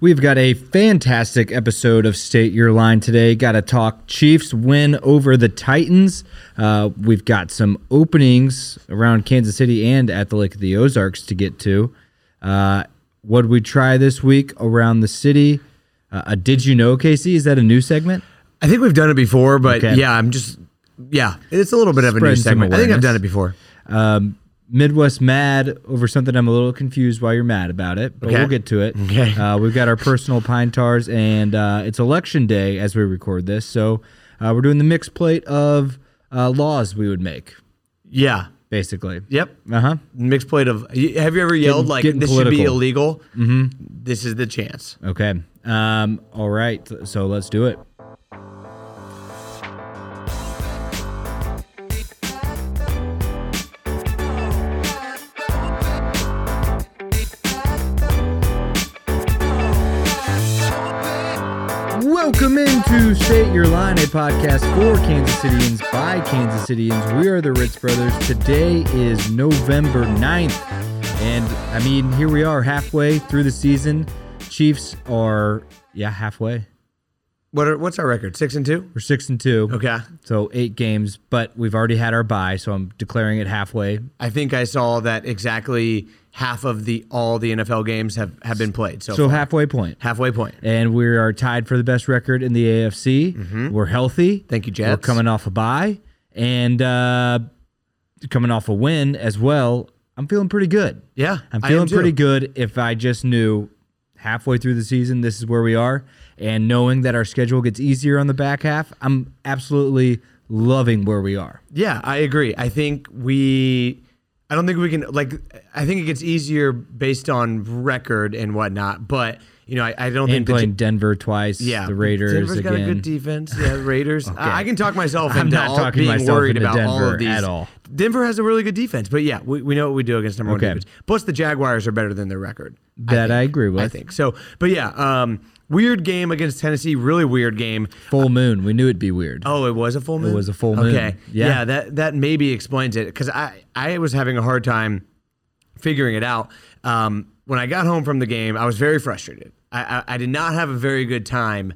We've got a fantastic episode of State Your Line today. Got to talk Chiefs win over the Titans. Uh, we've got some openings around Kansas City and at the Lake of the Ozarks to get to. Uh, what we try this week around the city? Uh, a Did You Know, Casey? Is that a new segment? I think we've done it before, but Okay. yeah, I'm just yeah, it's a little bit of a new Spreading segment. I think I've done it before. Um, Midwest mad over something I'm a little confused why you're mad about it, but Okay. we'll get to it. Okay. Uh, we've got our personal pine tars, and uh, it's election day as we record this, so uh, we're doing the mixed plate of uh, laws we would make, Yeah. basically. Yep. Uh huh. Mixed plate of. Have you ever yelled Getting- like getting this should be illegal? Mm-hmm. This is the chance. Okay. Um, all right. So let's do it. State Your Line, a podcast for Kansas Cityans by Kansas Cityans. We are the Ritz Brothers. Today is November 9th. And I mean, here we are halfway through the season. Chiefs are, yeah, halfway. What are, what's our record? Six and two. We're six and two. Okay. So eight games, but we've already had our bye, so I'm declaring it halfway. I think I saw that exactly half of the all the NFL games have have been played. So, So far. halfway point. halfway point. And we are tied for the best record in the AFC. We're healthy. Thank you, Jets. We're coming off a bye and uh, coming off a win as well. I'm feeling pretty good. Yeah, I'm feeling pretty good if I just knew halfway through the season this is where we are and knowing that our schedule gets easier on the back half, I'm absolutely loving where we are. Yeah, I agree. I think we. I don't think we can like. I think it gets easier based on record and whatnot. But you know, I, I don't And think playing J- Denver twice, yeah, the Raiders Denver's got a good defense. Yeah, the Raiders. I, I can talk myself I'm into not all talking being myself worried into about all Denver of these at all. Denver has a really good defense, but yeah, we, we know what we do against number Okay. one defense. Plus, the Jaguars are better than their record. That I agree with. I think so. But yeah, um, weird game against Tennessee. Really weird game. Full moon. We knew it'd be weird. Oh, it was a full moon. It was a full moon. Okay, Yeah. that that maybe explains it because I I was having a hard time figuring it out. Um, when I got home from the game, I was very frustrated. I, I, I did not have a very good time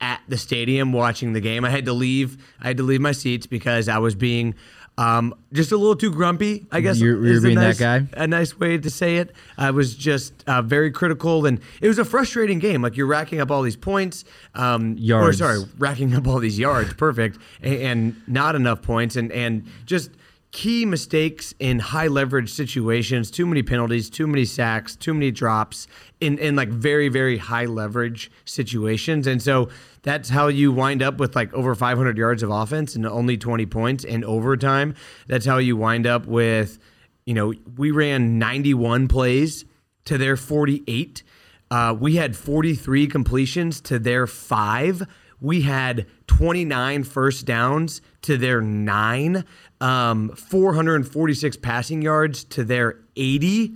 at the stadium watching the game. I had to leave. I had to leave my seats because I was being um, just a little too grumpy. I guess You're- you're being that nice- guy? A nice way to say it. I was just uh, very critical, and it was a frustrating game. Like you're racking up all these points, um, Yards. Or sorry, racking up all these yards, perfect, and, and not enough points, and and just key mistakes in high leverage situations, too many penalties, too many sacks, too many drops in in like very very high leverage situations, and so that's how you wind up with like over 500 yards of offense and only 20 points in overtime. That's how you wind up with, you know, we ran 91 plays to their 48. Uh, we had 43 completions to their five. We had 29 first downs to their nine, um, 446 passing yards to their 80.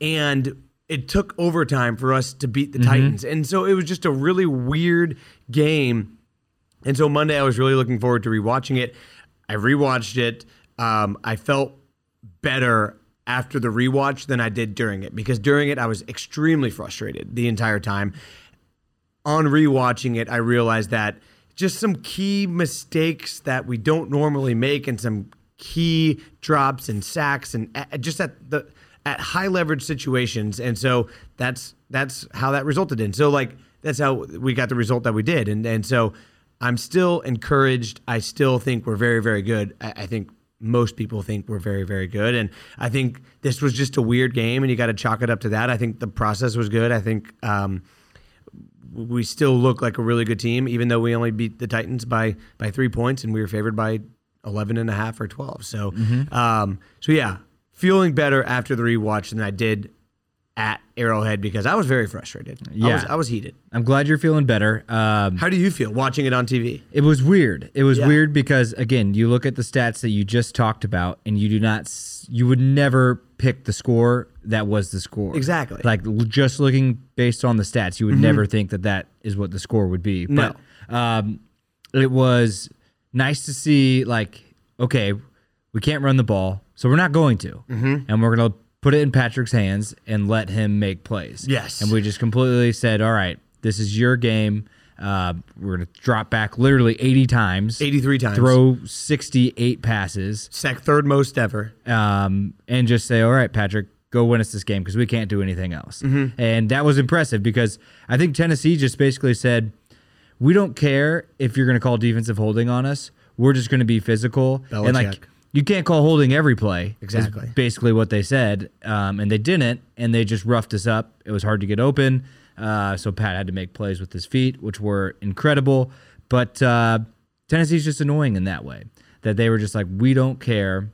And it took overtime for us to beat the Titans. And so it was just a really weird game. And so Monday, I was really looking forward to rewatching it. I rewatched it. Um, I felt better after the rewatch than I did during it because during it, I was extremely frustrated the entire time. On rewatching it, I realized that just some key mistakes that we don't normally make and some key drops and sacks and just at the at high leverage situations. And so that's that's how that resulted in. So like that's how we got the result that we did. And and so i'm still encouraged. I still think we're very very good. I, I think most people think we're very very good. And i think this was just a weird game and you got to chalk it up to that. I think the process was good. I think um, we still look like a really good team, even though we only beat the Titans by by three points and we were favored by 11 and a half or 12. So, um, so yeah, feeling better after the rewatch than I did at Arrowhead because I was very frustrated. I was, Yeah. I was heated. I'm glad you're feeling better. Um, How do you feel watching it on TV? It was weird. It was Yeah. weird because again, you look at the stats that you just talked about, and you do not, you would never pick the score that was the score. Exactly. Mm-hmm. Like just looking based on the stats, you would never think that that is what the score would be. No. But um, it was nice to see. Like, okay, we can't run the ball, so we're not going to, Mm-hmm. and we're gonna put it in Patrick's hands and let him make plays. Yes. And we just completely said, all right, this is your game. Uh, we're going to drop back literally 80 times, 83 times. throw 68 passes, Sec third most ever. um, and just say, all right, Patrick, go win us this game because we can't do anything else. Mm-hmm. And that was impressive because I think Tennessee just basically said, we don't care if you're going to call defensive holding on us. We're just going to be physical. And like, you can't call holding every play. Exactly. basically what they said. Um, and they didn't. And they just roughed us up. It was hard to get open. Uh, so Pat had to make plays with his feet, which were incredible. But uh, Tennessee's just annoying in that way that they were just like, we don't care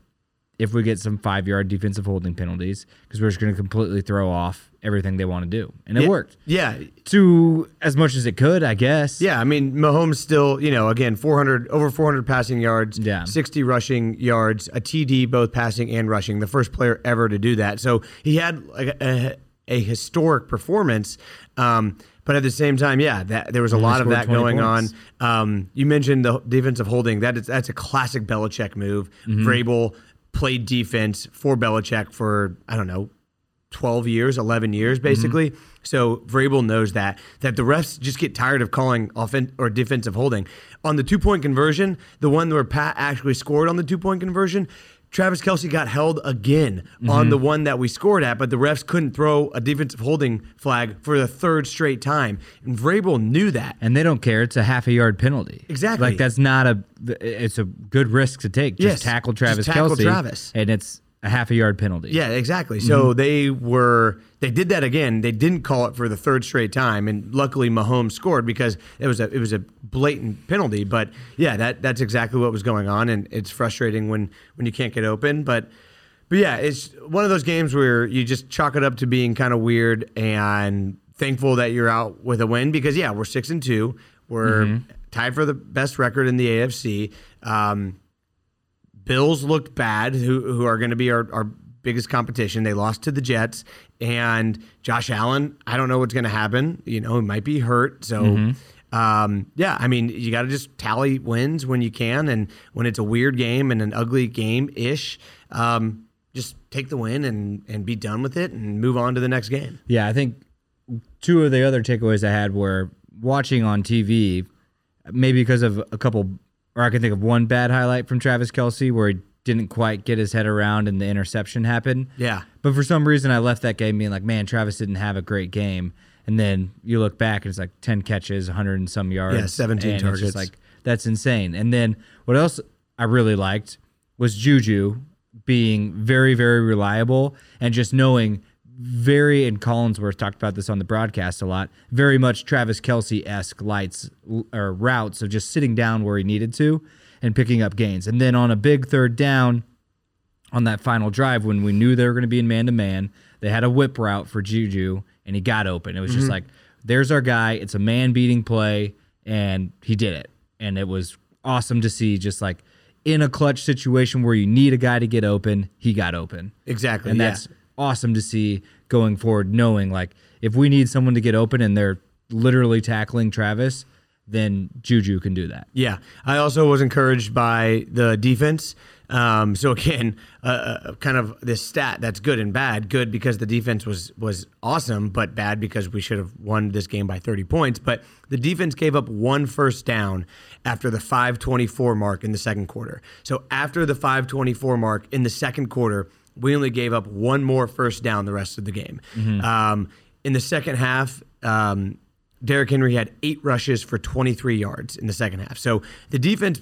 if we get some five yard defensive holding penalties because we're just going to completely throw off everything they want to do. And it Yeah. worked Yeah. to as much as it could, I guess. Yeah, I mean, Mahomes still, you know, again, 400 over 400 passing yards, Yeah. 60 rushing yards, a TD, both passing and rushing. The first player ever to do that. So he had like a, a historic performance. Um, but at the same time, yeah, that, there was a lot of that going points. on. Um, you mentioned the defensive holding. That is that's a classic Belichick move. Mm-hmm. Vrabel played defense for Belichick for I don't know 12 years, 11 years, mm-hmm. basically. So Vrabel knows that that the refs just get tired of calling offen or defensive holding on the two point conversion. The one where Pat actually scored on the two point conversion. Travis Kelce got held again on the mm-hmm. one that we scored at, but the refs couldn't throw a defensive holding flag for the third straight time. And Vrabel knew that. And they don't care. It's a half a yard penalty. Exactly. Like that's not a. It's a good risk to take. Just Yes, tackle just Travis tackle Kelce, Travis. and it's a half a yard penalty. Yeah, exactly. So Mm-hmm. they were they did that again. They didn't call it for the third straight time, and luckily Mahomes scored because it was a it was a blatant penalty. But yeah, that that's exactly what was going on, and it's frustrating when when you can't get open. But but yeah, it's one of those games where you just chalk it up to being kind of weird and thankful that you're out with a win because yeah, we're six and two. We're Mm-hmm. tied for the best record in the AFC. Um, Bills looked bad, who who are going to be our, our biggest competition. They lost to the Jets, and Josh Allen. I don't know what's going to happen. You know, he might be hurt. So, um, yeah, I mean, you got to just tally wins when you can, and when it's a weird game and an ugly game ish, um, just take the win and and be done with it and move on to the next game. Yeah, I think two of the other takeaways I had were watching on TV, maybe because of a couple, or I can think of one bad highlight from Travis Kelce where he didn't quite get his head around and the interception happened. Yeah. But for some reason, I left that game being like, man, Travis didn't have a great game. And then you look back and it's like 10 catches, 100 and some yards. Yeah, 17 and It's targets. like, that's insane. And then what else I really liked was Juju being very, very reliable and just knowing very, and Collinsworth talked about this on the broadcast a lot, very much Travis Kelce esque lights or routes of just sitting down where he needed to and picking up gains. And then on a big third down, on that final drive when we knew they were going to be in man to man. They had a whip route for Juju, and he got open. It was just mm-hmm. like, there's our guy. It's a man beating play, and he did it. And it was awesome to see, just like in a clutch situation where you need a guy to get open, he got open. Exactly. And yeah. that's awesome to see going forward, knowing like if we need someone to get open and they're literally tackling Travis, then Juju can do that. Yeah, I also was encouraged by the defense. Um, so again, uh, uh, kind of this stat that's good and bad. Good because the defense was was awesome, but bad because we should have won this game by 30 points. But the defense gave up one first down after the 5:24 mark in the second quarter. So after the 5:24 mark in the second quarter, we only gave up one more first down the rest of the game. Um, in the second half. Um, Derrick Henry had eight rushes for 23 yards in the second half. So the defense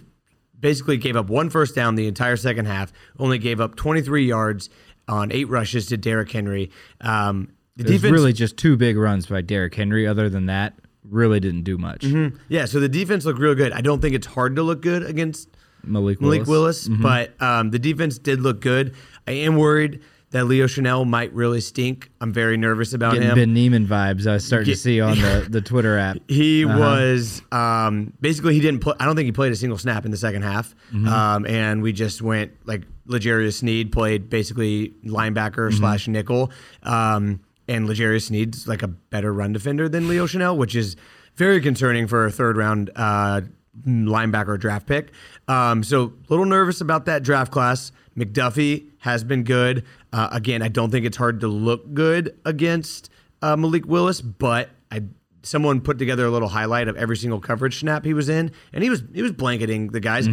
basically gave up one first down the entire second half, only gave up 23 yards on eight rushes to Derrick Henry. Um, the It was defense really just two big runs by Derrick Henry. Other than that, really didn't do much. Yeah, so the defense looked real good. I don't think it's hard to look good against Malik Willis. Malik Willis, Mm-hmm. but um, the defense did look good. I am worried that Leo Chenal might really stink. I'm very nervous about Getting him. Ben Niemann vibes. I was starting Get- to see on the, the Twitter app. He Uh-huh. was um, basically he didn't play. I don't think he played a single snap in the second half. Mm-hmm. Um, and we just went like L'Jarius Sneed played basically linebacker Mm-hmm. slash nickel. Um, and L'Jarius Sneed's like a better run defender than Leo Chenal, which is very concerning for a third round uh, linebacker draft pick. Um, so a little nervous about that draft class. McDuffie has been good. Uh, again, I don't think it's hard to look good against uh, Malik Willis, but I someone put together a little highlight of every single coverage snap he was in, and he was he was blanketing the guys.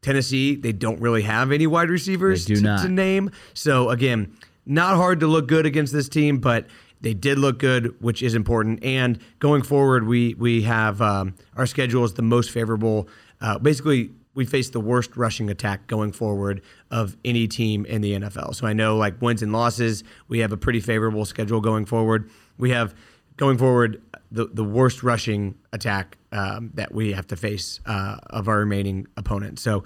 Tennessee, they don't really have any wide receivers to, to name. So again, not hard to look good against this team, but they did look good, which is important. And going forward, we we have um, our schedule is the most favorable. Uh, basically, we face the worst rushing attack going forward of any team in the NFL. So I know like wins and losses, we have a pretty favorable schedule going forward. We have going forward the the worst rushing attack um, that we have to face uh, of our remaining opponents. So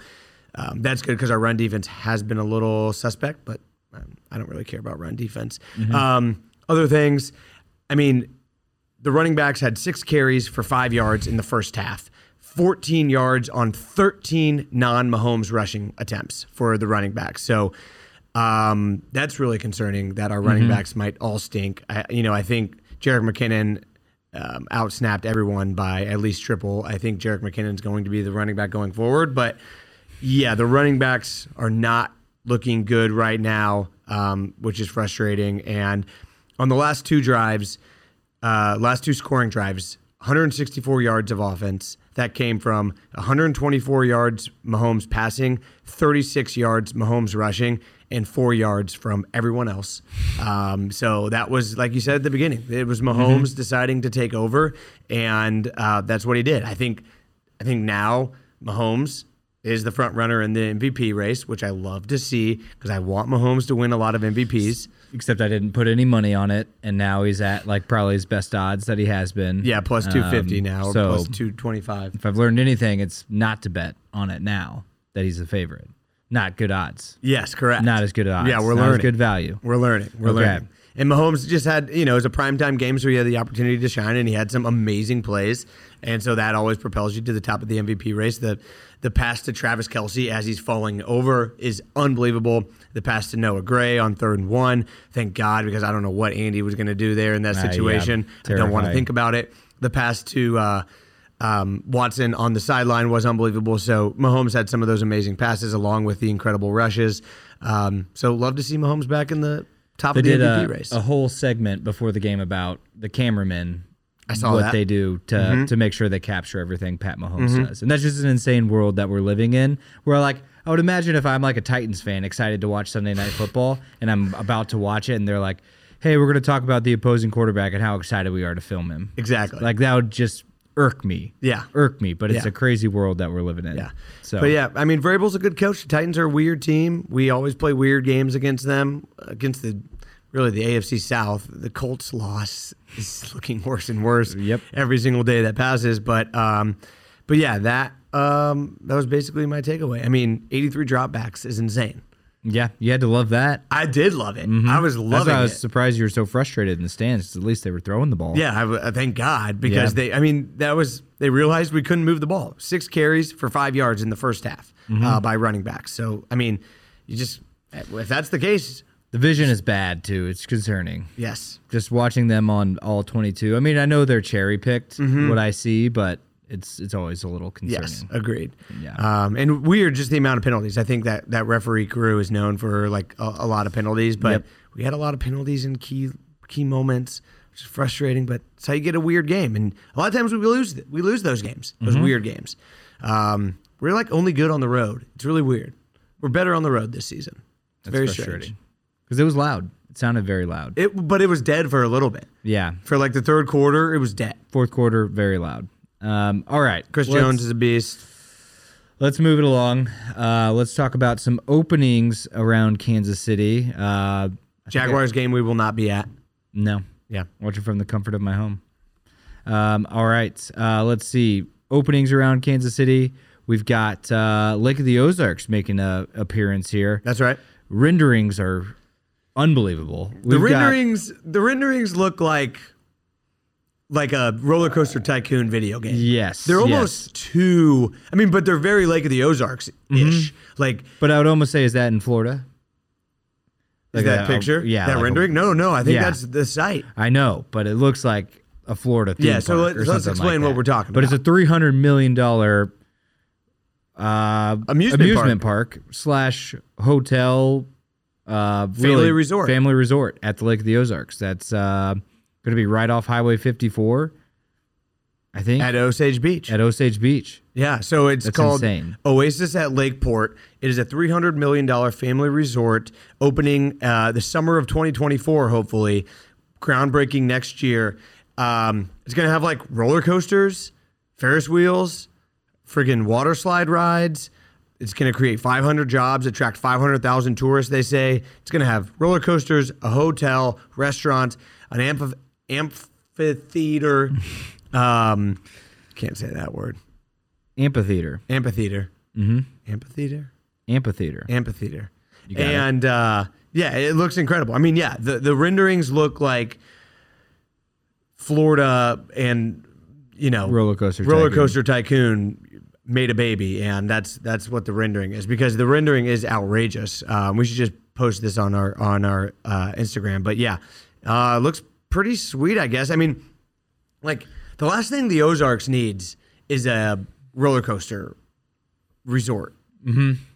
um, that's good because our run defense has been a little suspect, but um, I don't really care about run defense. Um, other things, I mean, the running backs had six carries for five yards in the first half. 14 yards on 13 non Mahomes rushing attempts for the running backs. So um, that's really concerning that our running backs might all stink. I, you know, I think Jerick McKinnon um, outsnapped everyone by at least triple. I think Jerick McKinnon's going to be the running back going forward. But yeah, the running backs are not looking good right now, um, which is frustrating. And on the last two drives, uh, last two scoring drives, 164 yards of offense. That came from 124 yards Mahomes passing, 36 yards Mahomes rushing, and four yards from everyone else. Um, so that was, like you said at the beginning, it was Mahomes deciding to take over, and uh, that's what he did. I think, I think now Mahomes is the front runner in the MVP race, which I love to see because I want Mahomes to win a lot of MVPs. Except I didn't put any money on it, and now he's at like probably his best odds that he has been. Yeah, plus 250 Um, now, or So plus 225. if I've learned anything, it's not to bet on it now that he's a favorite. Not good odds. Yes, correct. Not as good odds. Yeah, we're Not learning. as good value. We're learning. We're Okay. learning. And Mahomes just had, you know, it was a primetime game, so he had the opportunity to shine, and he had some amazing plays, and so that always propels you to the top of the MVP race. The the pass to Travis Kelce as he's falling over is unbelievable. The pass to Noah Gray on third and one, thank God, because I don't know what Andy was going to do there in that Ah, yeah. situation. I don't want to think about it. The pass to uh, um, Watson on the sideline was unbelievable. So Mahomes had some of those amazing passes along with the incredible rushes. Um, so love to see Mahomes back in the top They of the did MVP a, race. a whole segment before the game about the cameramen. I saw what that. Mm-hmm. they do to to make sure they capture everything Pat Mahomes does, and that's just an insane world that we're living in. Where like I would imagine if I'm like a Titans fan, excited to watch Sunday Night Football, and I'm about to watch it, and they're like, "Hey, we're going to talk about the opposing quarterback and how excited we are to film him." Exactly. Like that would just irk me. Yeah. irk me. But it's Yeah. a crazy world that we're living in. Yeah. So But yeah, I mean, Vrabel's a good coach. The Titans are a weird team. We always play weird games against them. Against the really the AFC South, the Colts loss is looking worse and worse. Yep. Every single day that passes. But um, but yeah, that um, that was basically my takeaway. I mean, 83 dropbacks is insane. Yeah, you had to love that. I did love it. I was loving I was it. surprised you were so frustrated in the stands. At least they were throwing the ball. Yeah, I, I thank God because Yeah. they. I mean, that was they realized we couldn't move the ball. Six carries for five yards in the first half Mm-hmm. uh, by running backs. So I mean, you just if that's the case, The vision is bad too. It's concerning. yes, Just watching them on all 22. I mean, I know they're cherry picked Mm-hmm. what I see, but it's it's always a little concerning. yes, agreed. Yeah. Um, and weird, just the amount of penalties. I think that that referee crew is known for like a, a lot of penalties, but Yep. we had a lot of penalties in key key moments. Which is frustrating, but it's how you get a weird game. And a lot of times we lose we lose those games, those Mm-hmm. weird games. Um, we're like only good on the road. It's really weird. We're better on the road this season. It's That's very frustrating. strange. Because it was loud. It sounded very loud. It, but it was dead for a little bit. yeah. For like the third quarter, it was dead. Fourth quarter, very loud. Um, all right. Chris Jones is a beast. Let's move it along. Uh, let's talk about some openings around Kansas City. Uh, think I- Jaguars game we will not be at. no. Yeah. Watching from the comfort of my home. Um, all right. Uh, let's see. Openings around Kansas City. We've got uh, Lake of the Ozarks making a appearance here. That's right. Renderings are unbelievable. The We've got- renderings the renderings look like like a roller coaster tycoon video game. Yes, They're yes. almost too I mean, but they're very Lake of the Ozarks ish. Like but I would almost say, is that in Florida? is Like that a- picture? yeah, That like a- rendering? no, no, I think Yeah. that's the site. I know, but it looks like a Florida theme Yeah, so park let's- or let's explain like what we're talking about. But it's a three hundred million dollar uh, Amusement park. slash hotel uh, Family resort. family resort at the Lake of the Ozarks. That's uh, going to be right off Highway fifty four. I think At Osage Beach. at Osage Beach. Yeah, so it's That's called insane. Oasis at Lakeport. It is a $300 million family resort opening uh, the summer of 2024, hopefully. Groundbreaking next year. Um, it's going to have like roller coasters, Ferris wheels, friggin' water slide rides. It's going to create 500 jobs, attract 500,000 tourists, they say. It's going to have roller coasters, a hotel, restaurants, an amphi- amphitheater. um, can't say that word. Amphitheater. Amphitheater. Mm-hmm. Amphitheater. Amphitheater. Amphitheater. and uh, yeah, it looks incredible. I mean, yeah, the the renderings look like Florida and you know Roller coaster. roller tycoon. coaster tycoon made a baby, and that's that's what the rendering is because the rendering is outrageous. Um, we should just post this on our on our uh, Instagram. But yeah, uh, looks pretty sweet, I guess. I mean, like the last thing the Ozarks needs is a roller coaster resort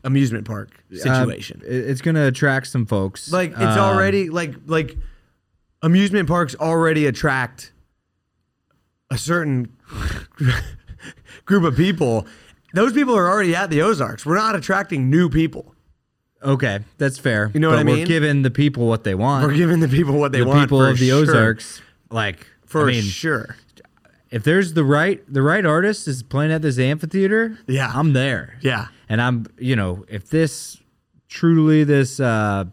amusement park situation. Uh, it's going to attract some folks. like it's Um, already like like amusement parks already attract a certain group of people. Those people are already at the Ozarks. We're not attracting new people. Okay, that's fair. You know but what I mean? We're giving the people what they want. We're giving the people what they want the want. people of the sure. Ozarks, like for I mean, sure. if there's the right the right artist is playing at this amphitheater, Yeah. I'm there. Yeah, And I'm, you know, if this truly this uh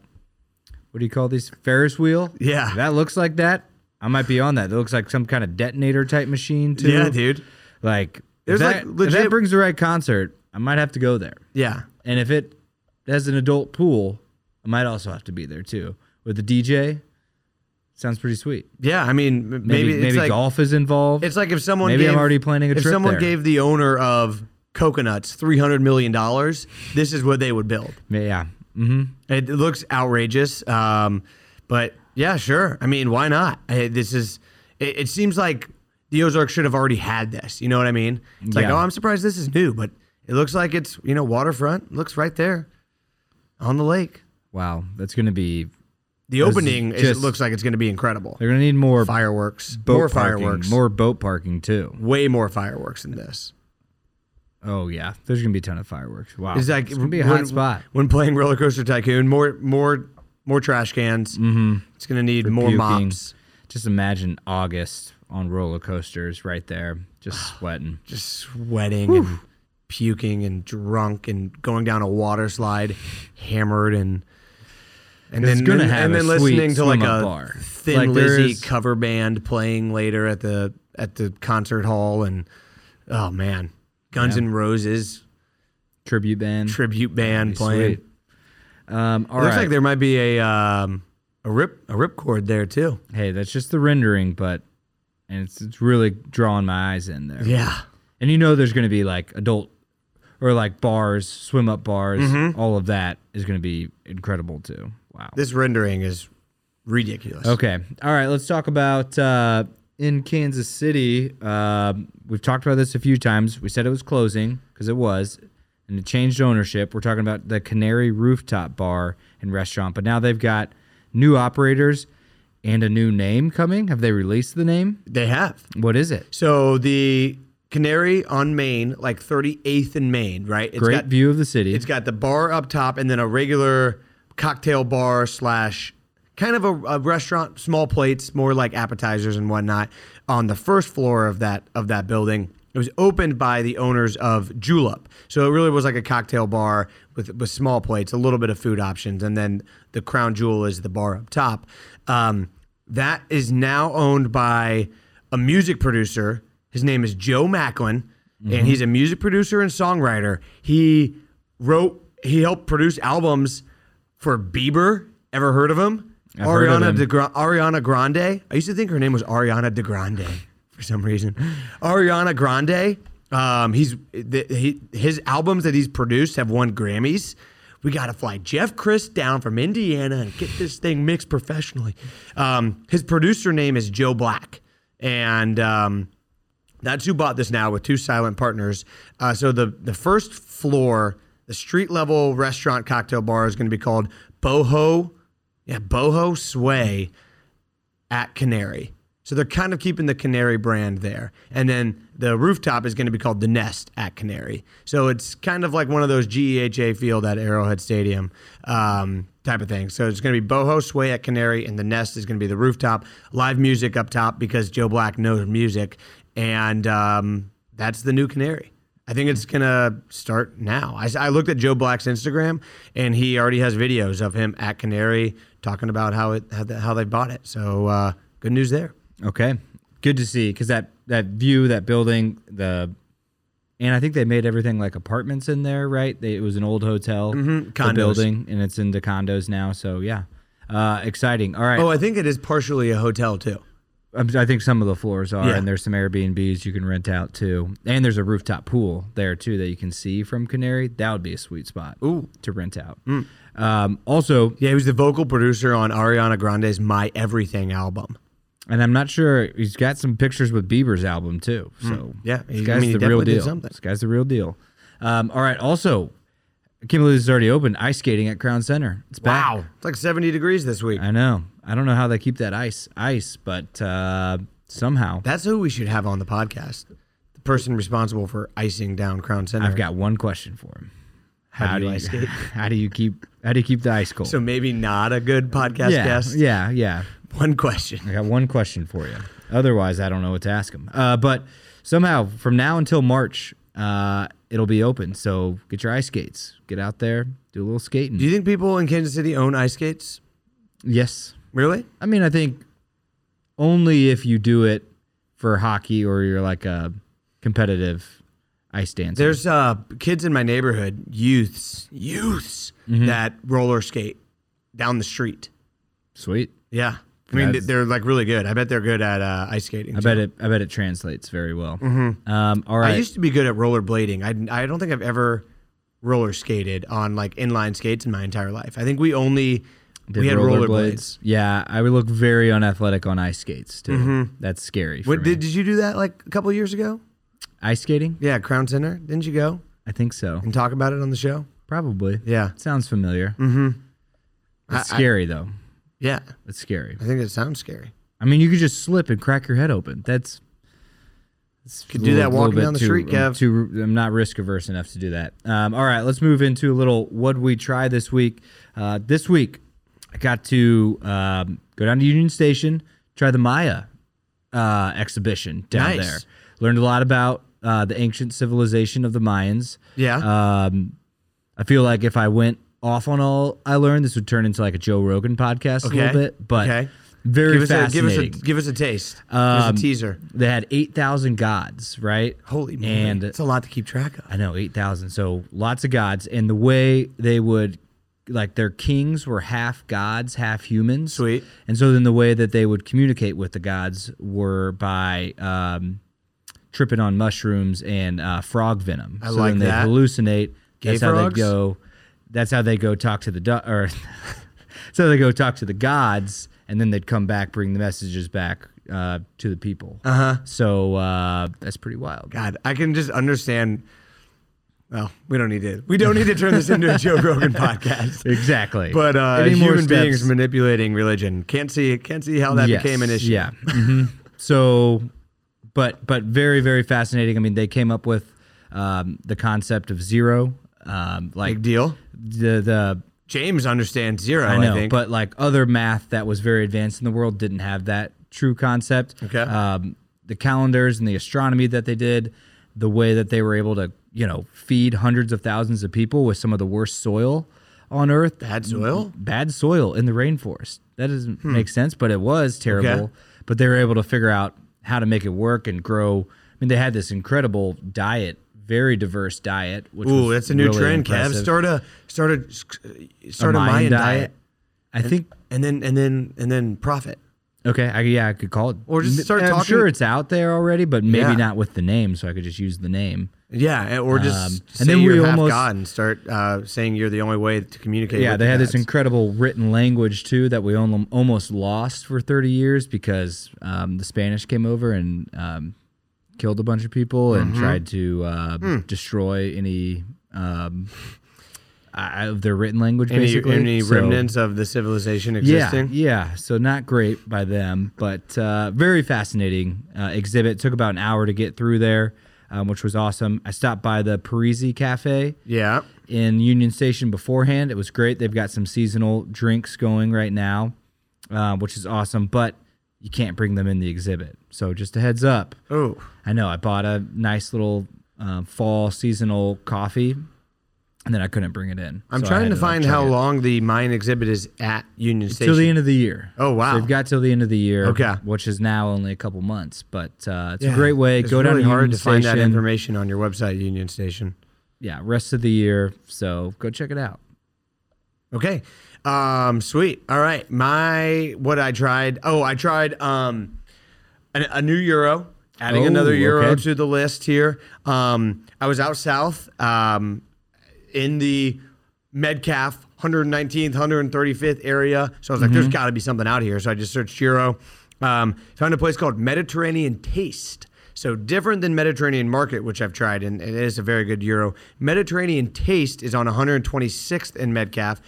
what do you call these Ferris wheel? Yeah. That looks like that. I might be on that. It looks like some kind of detonator type machine too. yeah, dude. Like There's, if like, that, if that brings the right concert, I might have to go there. Yeah, And if it has an adult pool, I might also have to be there too. With the DJ, sounds pretty sweet. yeah. I mean, Maybe maybe maybe, like golf is involved. it's like if someone Maybe I'm gave, already planning a if trip someone there. gave the owner of coconuts three hundred million dollars, this is what they would build. yeah. hmm It looks outrageous, um, but yeah, sure. I mean, why not? I, this is. It, it seems like the Ozarks should have already had this. You know what I mean? It's like, oh, I'm surprised this is new, but it looks like it's you know waterfront. Looks right there on the lake. Wow, that's going to be. The This is opening is, just- looks like it's going to be incredible. They're going to need more Fireworks, boat more parking, fireworks, more boat parking too. way more fireworks than this. Oh yeah, there's going to be a ton of fireworks. Wow, It's like going to be a when, hot spot. when playing Roller Coaster Tycoon. More, more, more trash cans. Mm-hmm. It's going to need more puking. mops. Just imagine August on roller coasters right there, just sweating. just sweating and puking and drunk and going down a water slide, hammered and and It's then and, and then listening to like a bar. Thin Like, Lizzy cover band playing later at the at the concert hall and oh man, Guns N' Roses Tribute band. tribute band playing. Um, all It looks right. like there might be a um, a rip a ripcord there too. hey, that's just the rendering, but and it's it's really drawing my eyes in there. Yeah. And you know, there's going to be like adult or like bars, swim up bars. Mm-hmm. All of that is going to be incredible too. Wow. This rendering is ridiculous. Okay. All right. Let's talk about uh, in Kansas City. Uh, we've talked about this a few times. We said it was closing because it was, and it changed ownership. We're talking about the Canary Rooftop Bar and Restaurant, but now they've got new operators and a new name coming. Have they released the name? They have. What is it? So the Canary on Main, like 38th and Main, right? It's Great got, view of the city. It's got the bar up top and then a regular cocktail bar slash kind of a, a restaurant, small plates, more like appetizers and whatnot on the first floor of that of that building. It was opened by the owners of Julep. So it really was like a cocktail bar with, with small plates, a little bit of food options, and then the crown jewel is the bar up top. Um, that is now owned by a music producer. His name is Joe Macklin, and he's a music producer and songwriter. He wrote, he helped produce albums for Bieber. Ever heard of him? I've heard of Ariana him. De Gra- Ariana Grande. I used to think her name was Ariana De Grande for some reason. Ariana Grande. Um, he's the, he, his albums that he's produced have won Grammys. We got to fly Jeff Chris down from Indiana and get this thing mixed professionally. Um, his producer name is Joe Black, and um, that's who bought this now with two silent partners. Uh, so the the first floor, the street level restaurant cocktail bar is going to be called Boho, yeah, Boho Sway at Canary. So they're kind of keeping the Canary brand there. And then the rooftop is going to be called the Nest at Canary. So it's kind of like one of those GEHA field at Arrowhead Stadium um, type of thing. So it's going to be Boho Sway at Canary, and the Nest is going to be the rooftop. Live music up top because Joe Black knows music. And um, that's the new Canary. I think it's gonna start now. I, I looked at Joe Black's Instagram, and he already has videos of him at Canary talking about how it how, the, how they bought it. So uh, good news there. Okay, good to see because that that view, that building, the and I think they made everything like apartments in there, right? They, it was an old hotel Mm-hmm. Condos. building, and it's into condos now. So yeah, uh, exciting. All right, Oh, I think it is partially a hotel too. I think some of the floors are, Yeah. and there's some Airbnbs you can rent out too, and there's a rooftop pool there too that you can see from Canary. That would be a sweet spot Ooh. to rent out. Mm. Um, also, Yeah, he was the vocal producer on Ariana Grande's "My Everything" album. and I'm not sure he's got some pictures with Bieber's album too. So Mm. Yeah, this he- I guy's mean, he the real deal. This guy's the real deal. Um, all right. Also, I can't believe this is already open. Ice skating at Crown Center. It's back. it's like seventy degrees this week. I know. I don't know how they keep that ice ice, but uh, somehow That's who we should have on the podcast. The person responsible for icing down Crown Center. I've got one question for him. How do you ice skate? How do you keep how do you keep the ice cold? so maybe not a good podcast yeah, guest. yeah, yeah. One question. I got one question for you. Otherwise, I don't know what to ask him. Uh, but somehow, from now until March, uh, it'll be open. So get your ice skates. Get out there, do a little skating. Do you think people in Kansas City own ice skates? yes. Really? I mean, I think only if you do it for hockey or you're like a competitive ice dancer. There's uh, kids in my neighborhood, youths, youths Mm-hmm. that roller skate down the street. Sweet. Yeah. I mean, That's- they're like really good. I bet they're good at uh, ice skating. I bet it. I bet it translates very well. Um, all right. I used to be good at rollerblading. I, I don't think I've ever roller skated on like inline skates in my entire life. I think we only we had rollerblades. Yeah, I would look very unathletic on ice skates too. That's scary. For What, did, did you do that like a couple years ago? ice skating? Yeah, Crown Center. Didn't you go I think so. and talk about it on the show? Probably. Yeah. Sounds familiar. Mm-hmm. It's I- I- scary though. Yeah. It's scary. I think it sounds scary. I mean, you could just slip and crack your head open. That's. Could a do little- that walking down the too- street, Kev. Too, I'm not risk averse enough to do that. Um, all right, let's move into a little what we try this week. Uh, this week, I got to um, go down to Union Station, try the Maya uh, exhibition down Nice. there. Learned a lot about uh, the ancient civilization of the Mayans. Yeah. Um, I feel like if I went off on all I learned, this would turn into like a Joe Rogan podcast a Okay. little bit. But Okay. very give us a give us a give us a taste. give Um, us a teaser. They had eight thousand gods, right? Holy and it's a lot to keep track of. I know eight thousand. So lots of gods, and the way they would like their kings were half gods, half humans. Sweet. And so then the way that they would communicate with the gods were by um, tripping on mushrooms and uh, frog venom. I so like then they that. hallucinate. Gay that's how they go. That's how they go talk to the du- or so they go talk to the gods, and then they'd come back, bring the messages back uh, to the people. Uh huh. So uh, that's pretty wild. God, I can just understand. Well, we don't need to. We don't need to turn this into a Joe Rogan podcast. Exactly. But uh, Any human beings manipulating religion can't see can't see how that Yes, became an issue. Yeah. hmm So, but but very very fascinating. I mean, they came up with um, the concept of zero, um, like Big deal. the the James understands zero. I, I know, think. but like other math that was very advanced in the world didn't have that true concept. Okay. Um, the calendars and the astronomy that they did, the way that they were able to, you know, feed hundreds of thousands of people with some of the worst soil on Earth. Bad soil? Bad soil in the rainforest. That doesn't make sense, but it was terrible. Hmm. Okay. But they were able to figure out how to make it work and grow. I mean, they had this incredible diet, very diverse diet. Which Ooh, that's a new really trend, Kev. impressive. Start a start a start a, Mayan Mayan diet. I think and then and then and then profit. Okay, I, yeah, I could call it. Or just start I'm talking- sure it's out there already, but maybe Yeah. not with the name, so I could just use the name. Yeah, or just Um, and then you're we almost- God and start uh, saying you're the only way to communicate. Yeah, they the had this incredible written language too that we almost lost for 30 years because um, the Spanish came over and um, killed a bunch of people and Mm-hmm. tried to uh, Hmm. destroy any um, of their written language, any, basically. any So- remnants of the civilization Yeah, existing. yeah. So not great by them, but uh, very fascinating uh, exhibit. Took about an hour to get through there, um, which was awesome. I stopped by the Parisi Cafe Yeah. in Union Station beforehand. It was great. They've got some seasonal drinks going right now, uh, which is awesome. But you can't bring them in the exhibit. So just a heads up. Oh, I know I bought a nice little uh, fall seasonal coffee, and then I couldn't bring it in. I'm So trying had to find how it. long the Mayan exhibit is at Union Station. till the end of the year. Oh, wow. So they've got till the end of the year. Okay. which is now only a couple months, but uh, it's Yeah. a great way. It's Go down really to hard Union to find that information on your website, Union Station. Yeah, rest of the year. So go check it out. Okay. Um, sweet. All right. My what I tried. Oh, I tried um an, a new gyro. Adding Oh, another gyro okay. to the list here. Um, I was out south um, in the Metcalf 119th, 135th area. So I was like, Mm-hmm. there's got to be something out here. So I just searched gyro. Um, found a place called Mediterranean Taste. So different than Mediterranean Market, which I've tried, and it is a very good gyro. Mediterranean Taste is on 126th in Metcalf.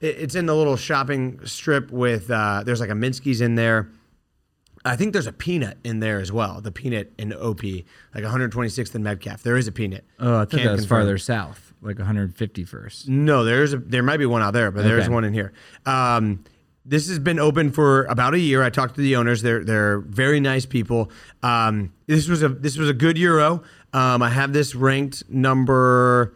It's in the little shopping strip with uh, there's like a Minsky's in there. I think there's a peanut in there as well. The peanut in OP, like 126th in Metcalf. There is a peanut. Oh, I thought Can't that was farther south, like 151st. No, there's a there might be one out there, but there's Okay. one in here. Um, this has been open for about a year. I talked to the owners. They're they're very nice people. Um, this was a this was a good gyro. Um, I have this ranked number.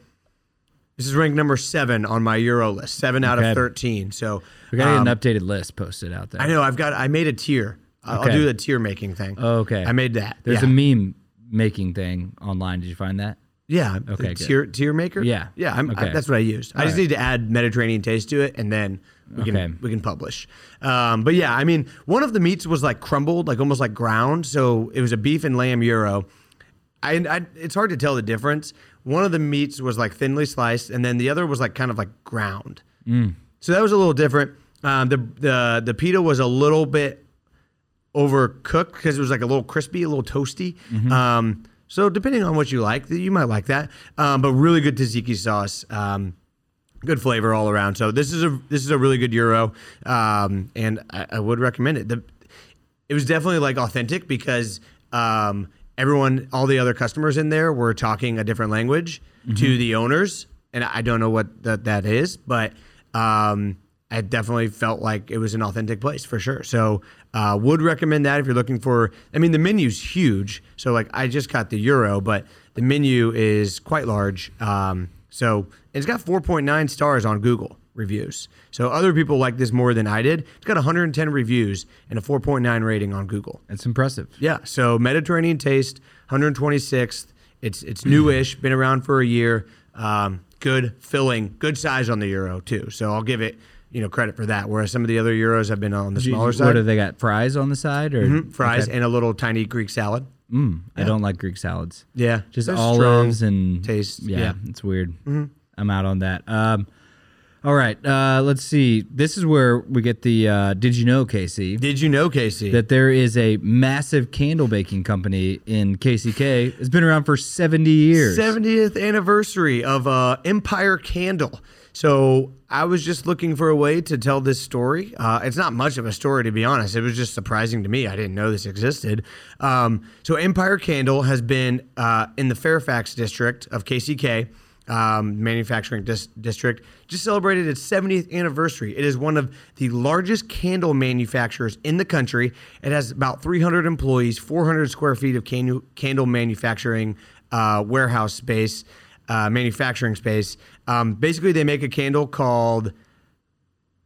This is ranked number seven on my gyro list. Seven out Okay. of thirteen. So We gotta um, get an updated list posted out there. I know I've got. I made a tier. I'll I'll do the tier making thing. Oh, okay. I made that. There's yeah. a meme making thing online. Did you find that? Yeah. Okay. Tier tier maker. Yeah. Yeah. I'm, I, that's what I used. I just right. need to add Mediterranean taste to it, and then we Okay. can we can publish. Um, but yeah, I mean, one of the meats was like crumbled, like almost like ground. So it was a beef and lamb gyro. I, I it's hard to tell the difference. One of the meats was like thinly sliced, and then the other was like kind of like ground. So that was a little different. Um, the the the pita was a little bit overcooked because it was like a little crispy, a little toasty. Um, so depending on what you like, you might like that. Um, but really good tzatziki sauce. Um, good flavor all around. So this is a this is a really good gyro, um, and I, I would recommend it. The, it was definitely like authentic because um, everyone, all the other customers in there were talking a different language to the owners, and I don't know what that that is, but um, I definitely felt like it was an authentic place for sure. So uh, would recommend that if you're looking for. I mean, the menu's huge, so like I just got the gyro, but the menu is quite large. Um, so it's got 4.9 stars on Google reviews. So other people like this more than I did. It's got 110 reviews and a 4.9 rating on Google. It's impressive. Yeah. So Mediterranean taste, 126th. It's it's newish, been around for a year. Um, good filling, good size on the gyro too. So I'll give it you know credit for that. Whereas some of the other gyros have been on the smaller side. What have they got? Fries on the side or Mhm, Fries and a little tiny Greek salad. Mm, I don't like Greek salads. Yeah, Just they're olives and taste. Yeah, Yeah. Mm-hmm. it's weird. I'm out on that. Um, all right, uh, let's see. This is where we get the. Uh, did you know, Casey, Did you know, Casey? that there is a massive candle baking company in KCK? It's been around for 70 years. 70th anniversary of uh, Empire Candle. So I was just looking for a way to tell this story. Uh, it's not much of a story, to be honest. It was just surprising to me. I didn't know this existed. Um, so Empire Candle has been uh, in the Fairfax district of KCK. Um, manufacturing dis- district just celebrated its 70th anniversary. It is one of the largest candle manufacturers in the country. It has about 300 employees, 400 square feet of can- candle manufacturing uh, warehouse space, uh, manufacturing space. Um, basically, they make a candle called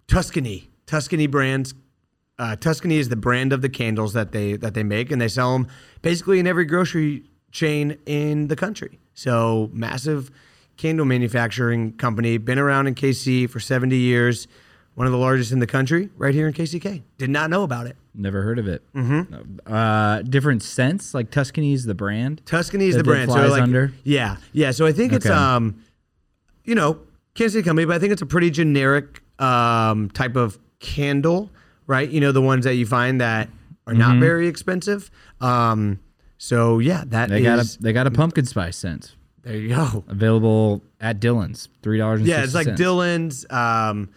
Tuscany. Tuscany brands. Uh, Tuscany is the brand of the candles that they that they make, and they sell them basically in every grocery chain in the country. So massive candle manufacturing company, been around in KC for 70 years, one of the largest in the country, right here in KCK. Did not know about it. Never heard of it. Mm-hmm. Uh, different scents, like Tuscany is the brand. Tuscany's That the brand. so like, under? Yeah, yeah. So I think it's um, you know, Kansas City company, but I think it's a pretty generic um type of candle, right? You know, the ones that you find that are not Mm-hmm. very expensive. Um, so yeah, that They got a they got a pumpkin spice scent there you go. available at Dillons, three dollars. Yeah, it's like Dillons. um,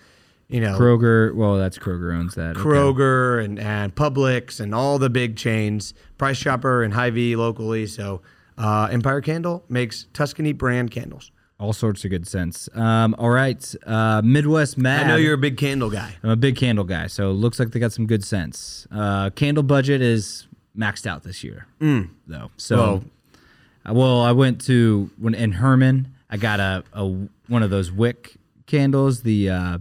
you know, Kroger. Well, that's Kroger owns that. Okay. Kroger and, and Publix and all the big chains, Price Chopper and Hy-Vee locally. So uh, Empire Candle makes Tuscany brand candles. All sorts of good scents. Um, all right, uh, Midwest Mad. I know you're a big candle guy. I'm a big candle guy, so it looks like they got some good scents. Uh, candle budget is maxed out this year, though. So, Well- uh, well, I went to when in Hermann, I got a, a one of those wick candles, the uh,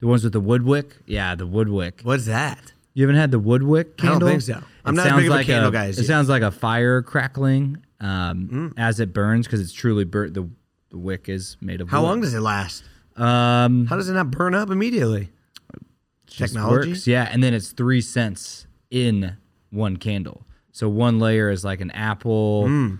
the ones with the wood wick. Yeah, the wood wick. What's that? You haven't had the wood wick candle? I don't think so. I'm It not big of a like candle guy It you. sounds like a fire crackling um, as it burns because it's truly burnt. The, the wick is made of How wood. long does it last? Um, How does it not burn up immediately? just Technology? works. Yeah, and then it's three cents in one candle. So one layer is like an apple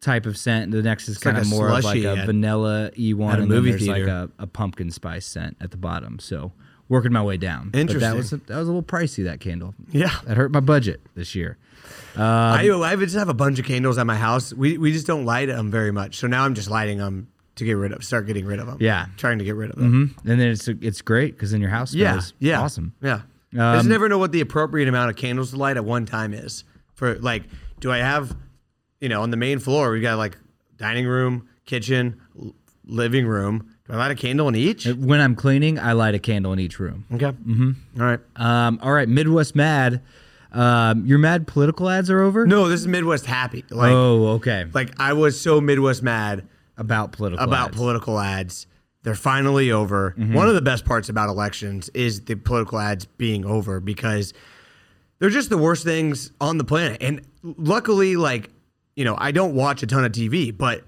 type of scent. The next is kind Hmm. like of a more of like slushy a at- vanilla E one, at a and then movie there's like theater. a, a pumpkin spice scent at the bottom. So working my way down. But Interesting. that was a, that was a little pricey. That candle. Yeah. That hurt my budget this year. I, I just have a bunch of candles at my house. We, we just don't light them very much. So now I'm just lighting them to get rid of, start getting rid of them. Yeah. Trying to get rid of them. hmm And then it's it's great because then your house Yeah. smells Yeah. awesome. Yeah. I just Um, never know what the appropriate amount of candles to light at one time is. For like, do I have, you know, on the main floor, we got like dining room, kitchen, living room. Do I light a candle in each? When I'm cleaning, I light a candle in each room. Okay. Mm-hmm. All right. Um, all right, Midwest Mad. Um, your mad political ads are over. No, this is Midwest happy. Like, oh, okay. like I was so Midwest mad About political about ads. political ads. They're finally over. Mm-hmm. One of the best parts about elections is the political ads being over because they're just the worst things on the planet. And luckily, like, you know, I don't watch a ton of TV, but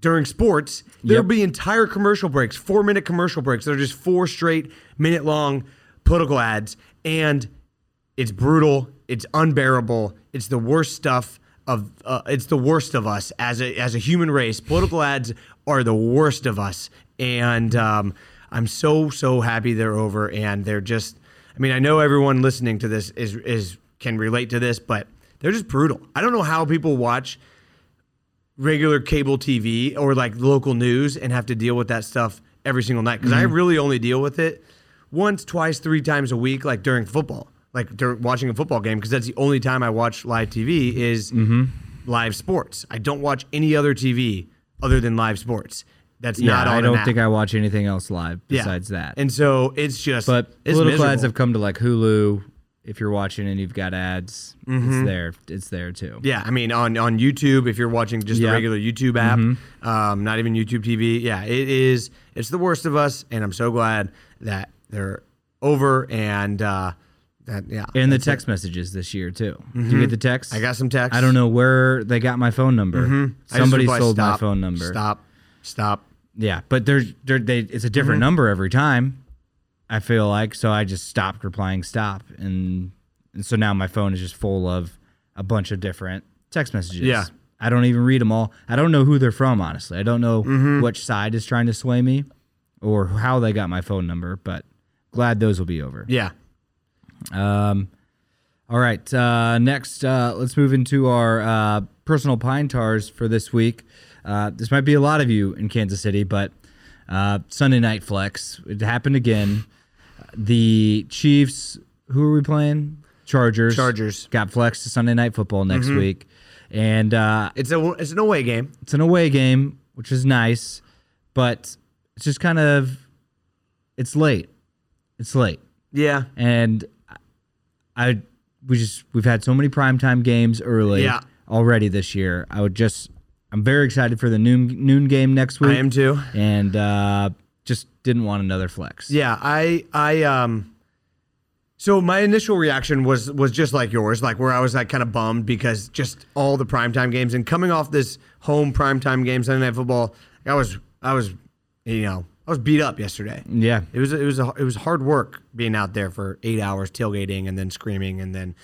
during sports, there'll Yep. be entire commercial breaks, four minute commercial breaks. They're just four straight minute long political ads. And it's brutal. It's unbearable. It's the worst stuff of. Uh, it's the worst of us as a as a human race. Political ads are the worst of us, and um, I'm so so happy they're over. And they're just. I mean, I know everyone listening to this is is can relate to this, but they're just brutal. I don't know how people watch regular cable TV or like local news and have to deal with that stuff every single night because I mm-hmm. really only deal with it once, twice, three times a week, like during football, like during watching a football game because that's the only time I watch live TV is mm-hmm. live sports. I don't watch any other TV other than live sports. That's Yeah, not I don't think I watch anything else live Yeah. besides that. And so it's just but it's political miserable. ads have come to like Hulu. If you're watching and you've got ads, it's there. It's there too. Yeah, I mean on on YouTube if you're watching just Yeah. the regular YouTube app, um, not even YouTube TV. Yeah, it is. It's the worst of us, and I'm so glad that they're over and uh, that yeah. And the that's it. text messages this year too. Did you get the text? I got some text. I don't know where they got my phone number. Just Somebody sold my phone number. Stop. Stop. Yeah, but there's there they it's a Mm-hmm. different number every time. I feel like so I just stopped replying stop and and so now my phone is just full of a bunch of different text messages. Yeah. I don't even read them all. I don't know who they're from honestly. I don't know Mm-hmm. which side is trying to sway me or how they got my phone number, but glad those will be over. Yeah. Um, all right. Uh, next, uh, let's move into our uh, personal pine tars for this week. Uh, this might be a lot of you in Kansas City, but uh, Sunday night flex. It happened again. The Chiefs, who are we playing? Chargers. Chargers. got flexed to Sunday night football next week, and uh, It's a it's an away game. it's an away game, which is nice, but it's just kind of it's late. It's late Yeah. and I we just we've had so many primetime games early Yeah. already this year. I would just I'm very excited for the noon noon game next week. I am too. and uh, didn't want another flex. Yeah, I I um so my initial reaction was was just like yours, like where I was like kind of bummed because just all the primetime games and coming off this home primetime game Sunday night football, I was I was you know, I was beat up yesterday. Yeah. It was it was a, it was hard work being out there for eight hours tailgating and then screaming and then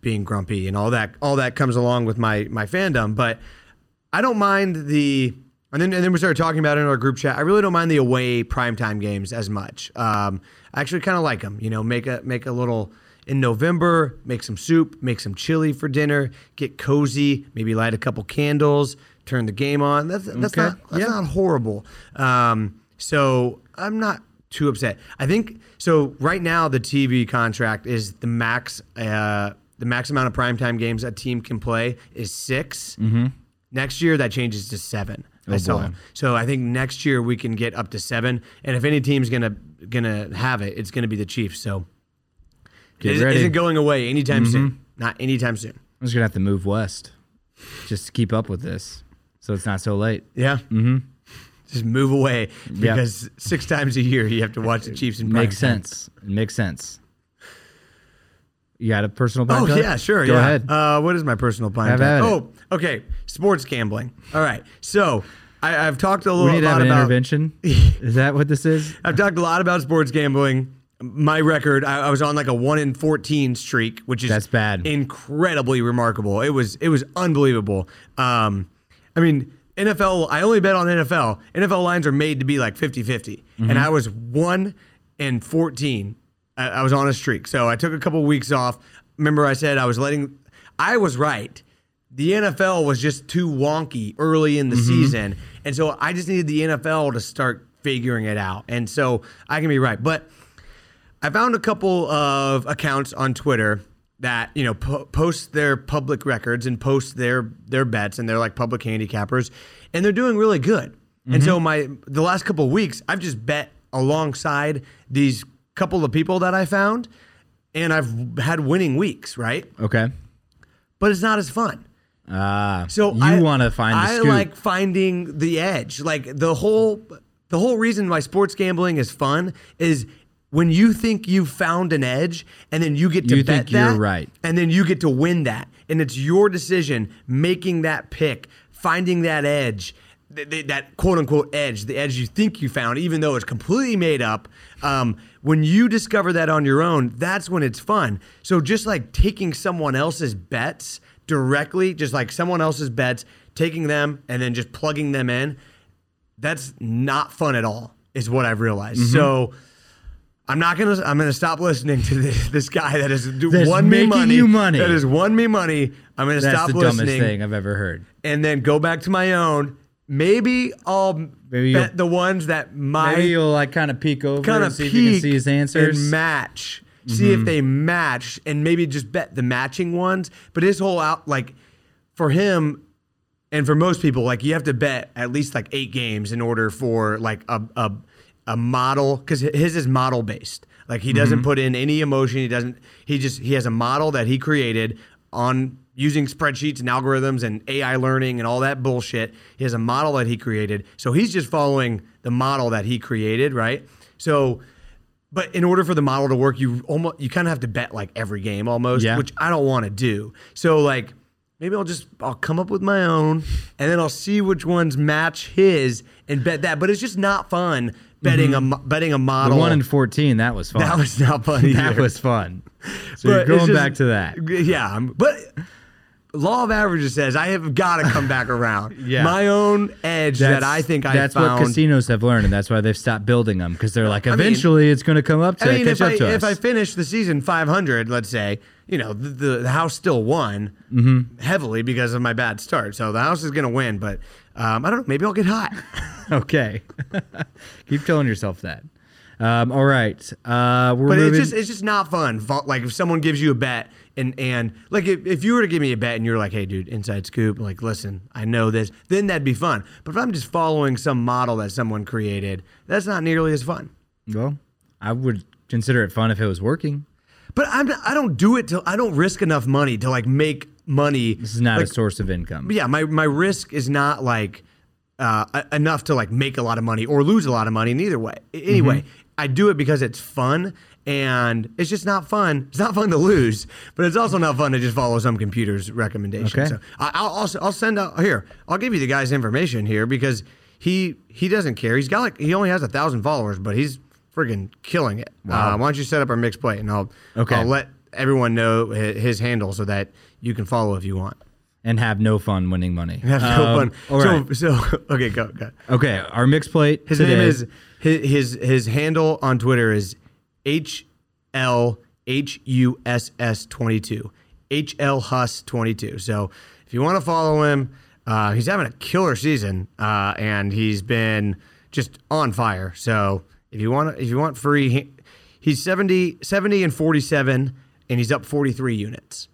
being grumpy and all that all that comes along with my my fandom. But I don't mind the and then and then we started talking about it in our group chat. I really don't mind the away primetime games as much. Um, I actually kind of like them. You know, make a make a little in November, make some soup, make some chili for dinner, get cozy, maybe light a couple candles, turn the game on. That's that's Okay. not that's Yeah. not horrible. Um, so I'm not too upset. I think so. Right now, the TV contract is the max. Uh, the max amount of primetime games a team can play is 6 Mm-hmm. Next year, that changes to seven. I saw. boy. So I think next year we can get up to seven. And if any team's gonna gonna have it, it's gonna be the Chiefs. So Get it isn't going away anytime soon. Not anytime soon. I'm just gonna have to move west just to keep up with this, so it's not so late. Yeah. Mm-hmm. Just move away because six times a year you have to watch the Chiefs in Makes sense. It makes sense. You got a personal Oh podcast? yeah, sure. Go yeah. ahead. Uh, what is my personal pine Have time? at it. Okay. Sports gambling. All right. So I, I've talked a we little need to have an about. intervention. is that what this is? I've talked a lot about sports gambling. My record, I, I was on like a one in fourteen streak, which is That's bad. incredibly remarkable. It was it was unbelievable. Um, I mean, NFL. I only bet on NFL. NFL lines are made to be like 50-50. Mm-hmm. and I was one and fourteen. I, I was on a streak, so I took a couple weeks off. Remember, I said I was letting. I was right. The NFL was just too wonky early in the Mm-hmm. season, and so I just needed the NFL to start figuring it out. And so I can be right, but. I found a couple of accounts on Twitter that you know po- post their public records and post their their bets and they're like public handicappers and they're doing really good. And so my the last couple of weeks I've just bet alongside these couple of people that I found and I've had winning weeks, right? Okay. But it's not as fun. Ah, So you I- want to find the I like finding the edge. Like the whole the whole reason why sports gambling is fun is when you think you've found an edge and then you get to You bet think you're that, right. and then you get to win that and it's your decision making that pick finding that edge th- th- that quote unquote edge the edge you think you found even though it's completely made up um, when you discover that on your own that's when it's fun so just like taking someone else's bets directly just like someone else's bets taking them and then just plugging them in that's not fun at all is what i've realized Mm-hmm. so I'm not gonna. I'm gonna stop listening to this, this guy that has That's won me money. you money. That has won me money. I'm gonna stop listening. That's stop the dumbest thing I've ever heard. and then go back to my own. Maybe I'll Maybe bet the ones that my Maybe you'll like kind of peek over kind of see if you can see his answers. and match. See if mm-hmm. they match, and maybe just bet the matching ones. But his whole out like for him and for most people, like you have to bet at least like eight games in order for like a a, a model because his is model based. Like he doesn't mm-hmm. put in any emotion. He doesn't. He just he has a model that he created on using spreadsheets and algorithms and AI learning and all that bullshit. He has a model that he created. So he's just following the model that he created, right? So but in order for the model to work, you almost you kind of have to bet like every game almost, Yeah. which I don't want to do. So like maybe I'll just I'll come up with my own and then I'll see which ones match his and bet that. But it's just not fun betting mm-hmm. a betting a the model. one in fourteen, that was fun. that was not fun that was fun. So But you're going just- back to that. Yeah, I'm- but law of averages says I have got to come back around. Yeah. my own edge that I think I that's found. what casinos have learned, and that's why they've stopped building them because they're like, mean- eventually it's going to come up to I mean, catch if up I to if us. I finish the season 500, let's say, you know, the the, the house still won Mm-hmm. heavily because of my bad start. So the house is going to win, but um, I don't know. Maybe I'll get hot. okay, keep telling yourself that. Um, all right, uh, we're But moving. it's just it's just not fun. Like if someone gives you a bet and and like if, if you were to give me a bet and you're like, hey, dude, inside scoop, like listen, I know this, then that'd be fun. But if I'm just following some model that someone created, that's not nearly as fun. well, I would consider it fun if it was working. But I'm I don't do it till I don't risk enough money to like make money. This is not like, a source of income. yeah, my my risk is not like uh, enough to like make a lot of money or lose a lot of money in either way. Anyway, Mm-hmm. I do it because it's fun and it's just not fun. It's not fun to lose, but it's also not fun to just follow some computer's recommendation. Okay. So I, I'll also I'll send out here. I'll give you the guy's information here because he he doesn't care. He's got like he only has a thousand followers, but he's friggin' killing it. Uh, why don't you set up our mixed plate and I'll Okay. I'll let everyone know his, his handle so that you can follow if you want. and have no fun winning money. Have no Um, fun. All right. So so okay, go go. okay. Our mixed plate. His today, name is his, his his handle on Twitter is H L H U S S twenty two. H L Hus twenty two. So if you want to follow him, uh, he's having a killer season, uh, and he's been just on fire. So if you want if you want free, he- he's 70, 70 and forty seven, and he's up forty three units.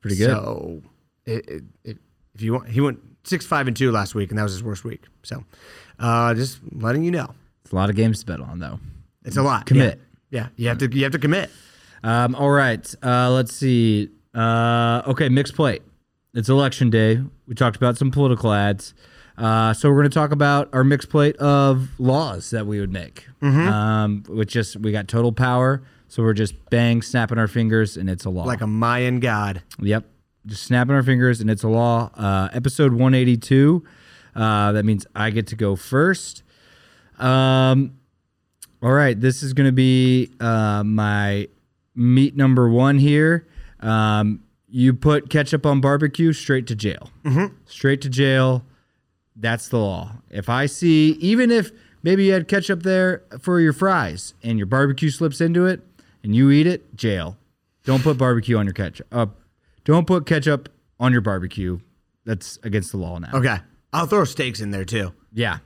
pretty good. So it, it, it, if you want, he went six five and two last week, and that was his worst week. So uh, just letting you know, It's a lot of games to bet on, though. it's a lot. Commit. Yeah, yeah you have to you have to commit. Um, all right. Uh, let's see. Uh, okay, mixed plate. It's election day. We talked about some political ads. Uh, so we're going to talk about our mixed plate of laws that we would make. Um, which just we got total power, so we're just bang snapping our fingers and it's a law. Like a Mayan god. Yep. Just snapping our fingers and it's a law. Uh, episode 182. Uh, that means I get to go first. Um, all right. This is going to be uh, my meat number one here. Um, you put ketchup on barbecue, straight to jail. Straight to jail. That's the law. If I see, even if maybe you had ketchup there for your fries and your barbecue slips into it and you eat it, jail. Don't put barbecue on your ketchup. Uh, don't put ketchup on your barbecue. That's against the law now. Okay, I'll throw steaks in there too. Yeah.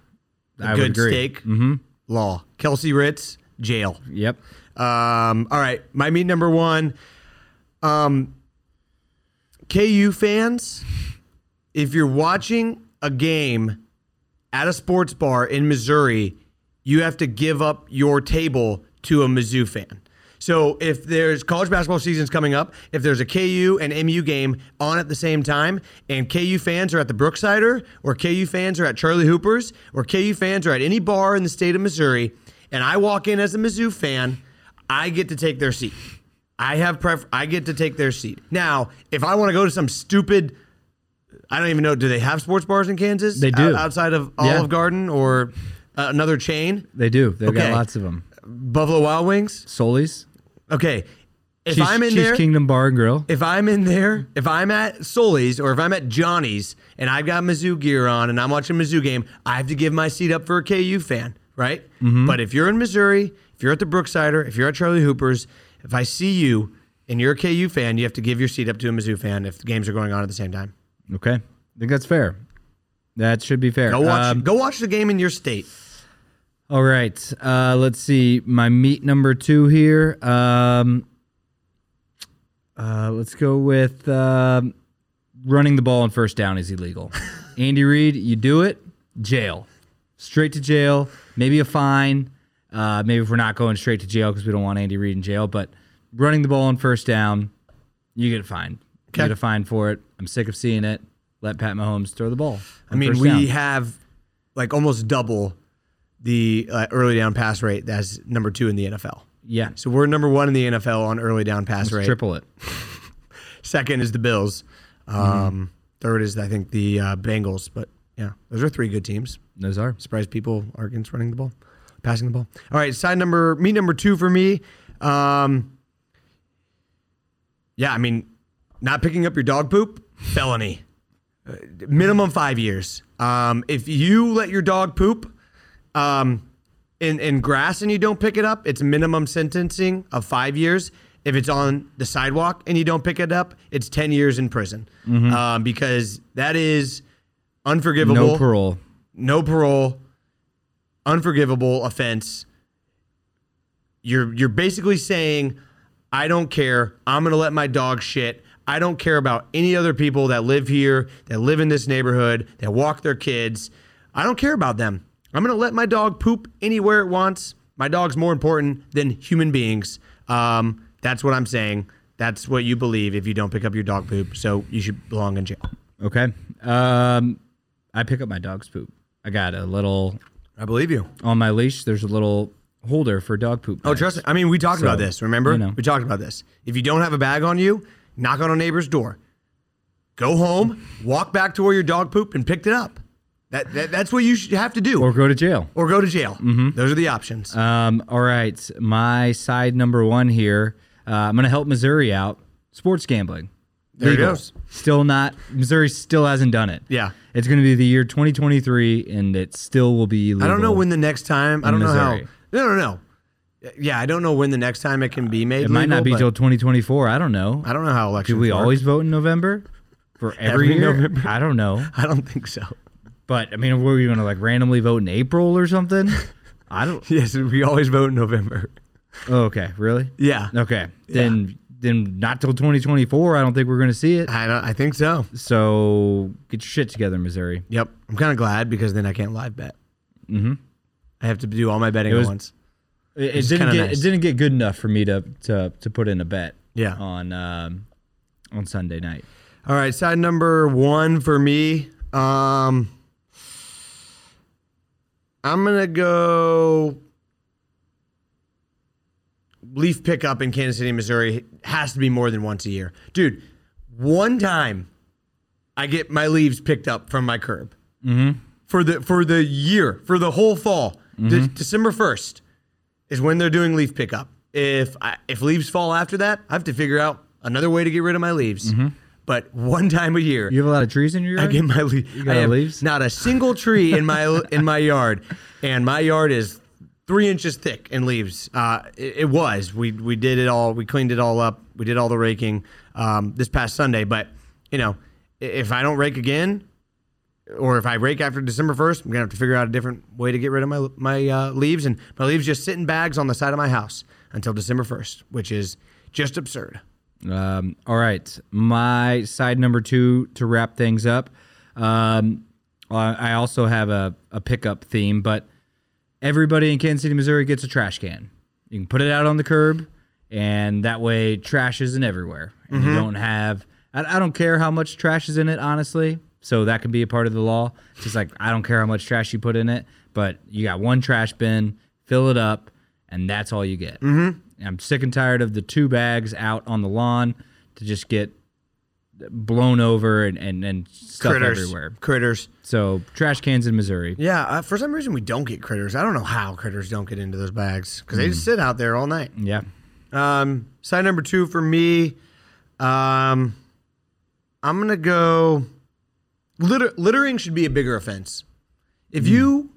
I would Good agree. steak. Mm-hmm. Law. Kelsey Ritz, jail. Yep. Um, all right, my meat number one. Um, KU fans, if you're watching a game at a sports bar in Missouri, you have to give up your table to a Mizzou fan. So if there's college basketball season's coming up, if there's a KU and MU game on at the same time, and KU fans are at the Brooksider, or KU fans are at Charlie Hooper's, or KU fans are at any bar in the state of Missouri, and I walk in as a Mizzou fan, I get to take their seat. I have pref- I get to take their seat. Now, if I want to go to some stupid I don't even know. Do they have sports bars in Kansas? They do. O- outside of Yeah. Olive Garden or uh, another chain, They do. They've Okay. got lots of them. Buffalo Wild Wings. Solis. Okay, if I'm in Chiefs there, Kingdom Bar and Grill. if I'm in there, if I'm at Sully's or if I'm at Johnny's and I've got Mizzou gear on and I'm watching a Mizzou game, I have to give my seat up for a KU fan, right? Mm-hmm. But if you're in Missouri, if you're at the Brooksider, if you're at Charlie Hooper's, if I see you and you're a KU fan, you have to give your seat up to a Mizzou fan if the games are going on at the same time. Okay. I think that's fair. That should be fair. Go watch, Um, go watch the game in your state. All right. Uh, let's see. My meat number two here. Um, uh, let's go with um, running the ball on first down is illegal. Andy Reid, you do it, jail. Straight to jail. Maybe a fine. Uh, maybe if we're not going straight to jail because we don't want Andy Reid in jail, but running the ball on first down, you get a fine. Okay. You get a fine for it. I'm sick of seeing it. Let Pat Mahomes throw the ball. I mean, we have like almost double the uh, early down pass rate that's number two in the NFL. yeah, So we're number one in the NFL on early down pass rate. triple it. Second is the Bills. Um, Third is I think the uh, Bengals. But yeah, those are three good teams. Those are. Surprised people are against running the ball, passing the ball. All right, side number me number two for me. Um, yeah, I mean, not picking up your dog poop felony, Uh, minimum five years. Um, if you let your dog poop um, in in grass and you don't pick it up, it's minimum sentencing of five years. If it's on the sidewalk and you don't pick it up, it's ten years in prison um, because that is unforgivable No parole. no parole, unforgivable offense. You're you're basically saying, I don't care. I'm gonna let my dog shit. I don't care about any other people that live here, that live in this neighborhood, that walk their kids. I don't care about them. I'm gonna let my dog poop anywhere it wants. My dog's more important than human beings. Um, that's what I'm saying. That's what you believe if you don't pick up your dog poop. So you should belong in jail. Okay. Um, I pick up my dog's poop. I got a little I believe you. on my leash. There's a little holder for dog poop. Oh, bags. trust me. I mean, we talked about this. Remember, you know. we talked about this. If you don't have a bag on you, knock on a neighbor's door. Go home, walk back to where your dog pooped and picked it up. That, that that's what you should have to do, or go to jail. Or go to jail. Those are the options. Um, all right, my side number one here. Uh, I'm going to help Missouri out. Sports gambling. There it Legal. goes. Still not. Missouri still hasn't done it. yeah. It's going to be the year 2023, and it still will be illegal. I don't know when the next time. I don't know how. No, no, no. Yeah, I don't know when the next time it can be made. It might not be legal, till 2024. I don't know. I don't know how elections. Do we work. always vote in November for every, Every year? November? I don't know. I don't think so. But I mean, were we going to like randomly vote in April or something? I don't. Yes, we always vote in November. Oh, okay, really? Yeah. Okay, then then not till 2024. I don't think we're going to see it. I don't, I think so. So get your shit together, Missouri. Yep. I'm kind of glad because then I can't live bet. Mm-hmm. I have to do all my betting was- at once. It, it didn't get nice. it didn't get good enough for me to to to put in a bet. Yeah. On um, on Sunday night. All right, side number one for me. Um, I'm gonna go. Leaf pickup in Kansas City, Missouri has to be more than once a year, dude. One time, I get my leaves picked up from my curb mm-hmm. for the for the year for the whole fall. De- mm-hmm. December first is when they're doing leaf pickup. If I, if leaves fall after that, I have to figure out another way to get rid of my leaves. Mm-hmm. But one time a year, You have a lot of trees in your yard. I get my leaves. got I have leaves? Not a single tree in my in my yard, and my yard is three inches thick in leaves. Uh, it, it was. We we did it all. We cleaned it all up. We did all the raking um, this past Sunday. But you know, if I don't rake again, or if I rake after December first, I'm gonna have to figure out a different way to get rid of my my uh, leaves. And my leaves just sit in bags on the side of my house until December first, which is just absurd. Um, all right, my side number two to wrap things up. Um, I I also have a, a pickup theme, but everybody in Kansas City, Missouri gets a trash can. You can put it out on the curb, and that way trash isn't everywhere. And you don't have. I, I don't care how much trash is in it, honestly. So that can be a part of the law. It's just like I don't care how much trash you put in it, but you got one trash bin, fill it up, and that's all you get. Mm-hmm. I'm sick and tired of the two bags out on the lawn to just get blown over and, and, and stuff Critters, everywhere. critters. So trash cans in Missouri. Yeah, uh, for some reason we don't get critters. I don't know how critters don't get into those bags because they just sit out there all night. Yeah. Um, side number two for me, um, I'm gonna go. Litter, littering should be a bigger offense. If you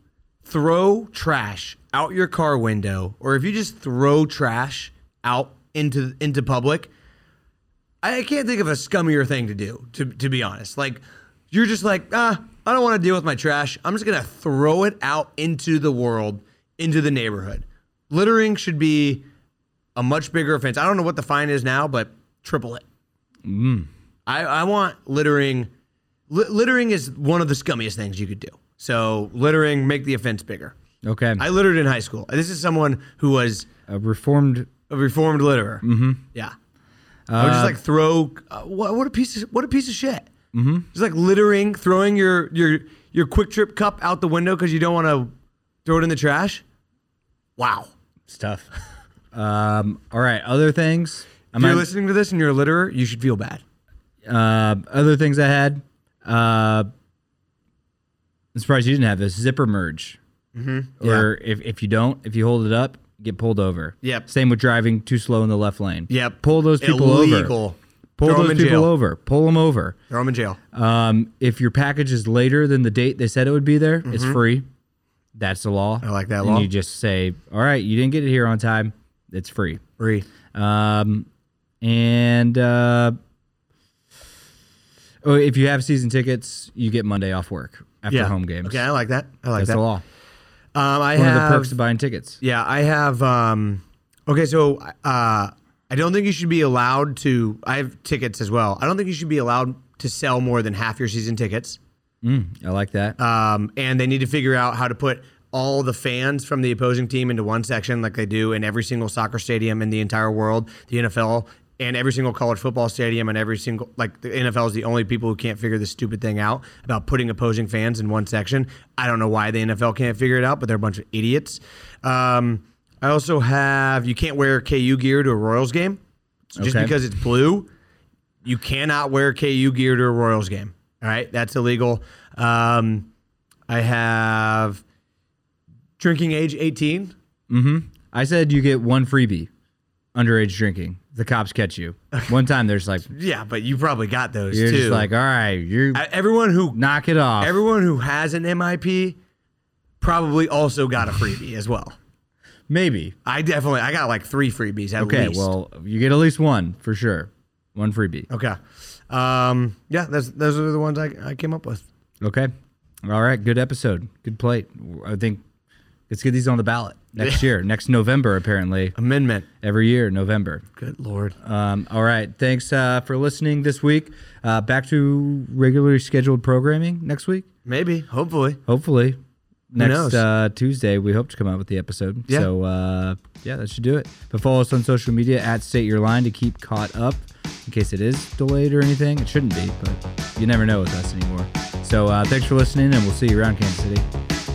throw trash out your car window, or if you just throw trash out into into public, I can't think of a scummier thing to do. To to be honest, like you're just like ah, I don't want to deal with my trash. I'm just gonna throw it out into the world, into the neighborhood. Littering should be a much bigger offense. I don't know what the fine is now, but triple it. I, I want littering. Li- littering is one of the scummiest things you could do. So littering, make the offense bigger. Okay. I littered in high school. This is someone who was a reformed. a reformed litterer. Mm-hmm. Yeah. I would just like throw. Uh, what, what a piece of what a piece of shit. Mm-hmm. Just like littering, throwing your your your QuikTrip cup out the window because you don't want to throw it in the trash. Wow. Stuff. um, all right. Other things. If you're listening to this and you're a litterer, you should feel bad. Uh, other things I had. Uh, I'm surprised you didn't have this zipper merge. Mm-hmm. Or if, if you don't, if you hold it up, get pulled over. Yep. Same with driving too slow in the left lane. Yep. Pull those people over. Illegal. Pull Throw those people jail. over. Pull them over. Throw them in jail. Um, if your package is later than the date they said it would be there, it's free. That's the law. Mm-hmm. I like that and law. you just say, "All right, you didn't get it here on time. It's free." Free. Um, and uh, oh, if you have season tickets, you get Monday off work after home games. Okay, I like that. I like That's that. the law. Um, I One have of the perks of buying tickets. Yeah, I have. Um, okay, so uh, I don't think you should be allowed to. I have tickets as well. I don't think you should be allowed to sell more than half your season tickets. I like that. Um, and they need to figure out how to put all the fans from the opposing team into one section, like they do in every single soccer stadium in the entire world, the NFL, and every single college football stadium, and every single like the NFL is the only people who can't figure this stupid thing out about putting opposing fans in one section. I don't know why the NFL can't figure it out, but they're a bunch of idiots. Um, I also have you can't wear KU gear to a Royals game. So just Okay. because it's blue, you cannot wear KU gear to a Royals game. All right, that's illegal. Um, I have drinking age 18. Mm-hmm. I said you get one freebie, underage drinking. The cops catch you. One time there's like Yeah, but you probably got those you're too. just like, all right, you everyone who knock it off. everyone who has an MIP probably also got a freebie as well. Maybe. I definitely I got like three freebies at Okay, least. well, you get at least one for sure. One freebie. okay. Um, yeah, that's those are the ones I, I came up with. Okay. All right. Good episode. Good plate. I think let's get these on the ballot next year, next November, apparently. Amendment. Every year, November. Good lord. Um, all right. Thanks uh, for listening this week. Uh, back to regularly scheduled programming next week, Maybe, hopefully. hopefully. Next uh, Tuesday, we hope to come out with the episode. Yeah. So, uh, yeah, that should do it. But follow us on social media at State Your Line to keep caught up in case it is delayed or anything. It shouldn't be, but you never know with us anymore. So, uh, thanks for listening, and we'll see you around Kansas City.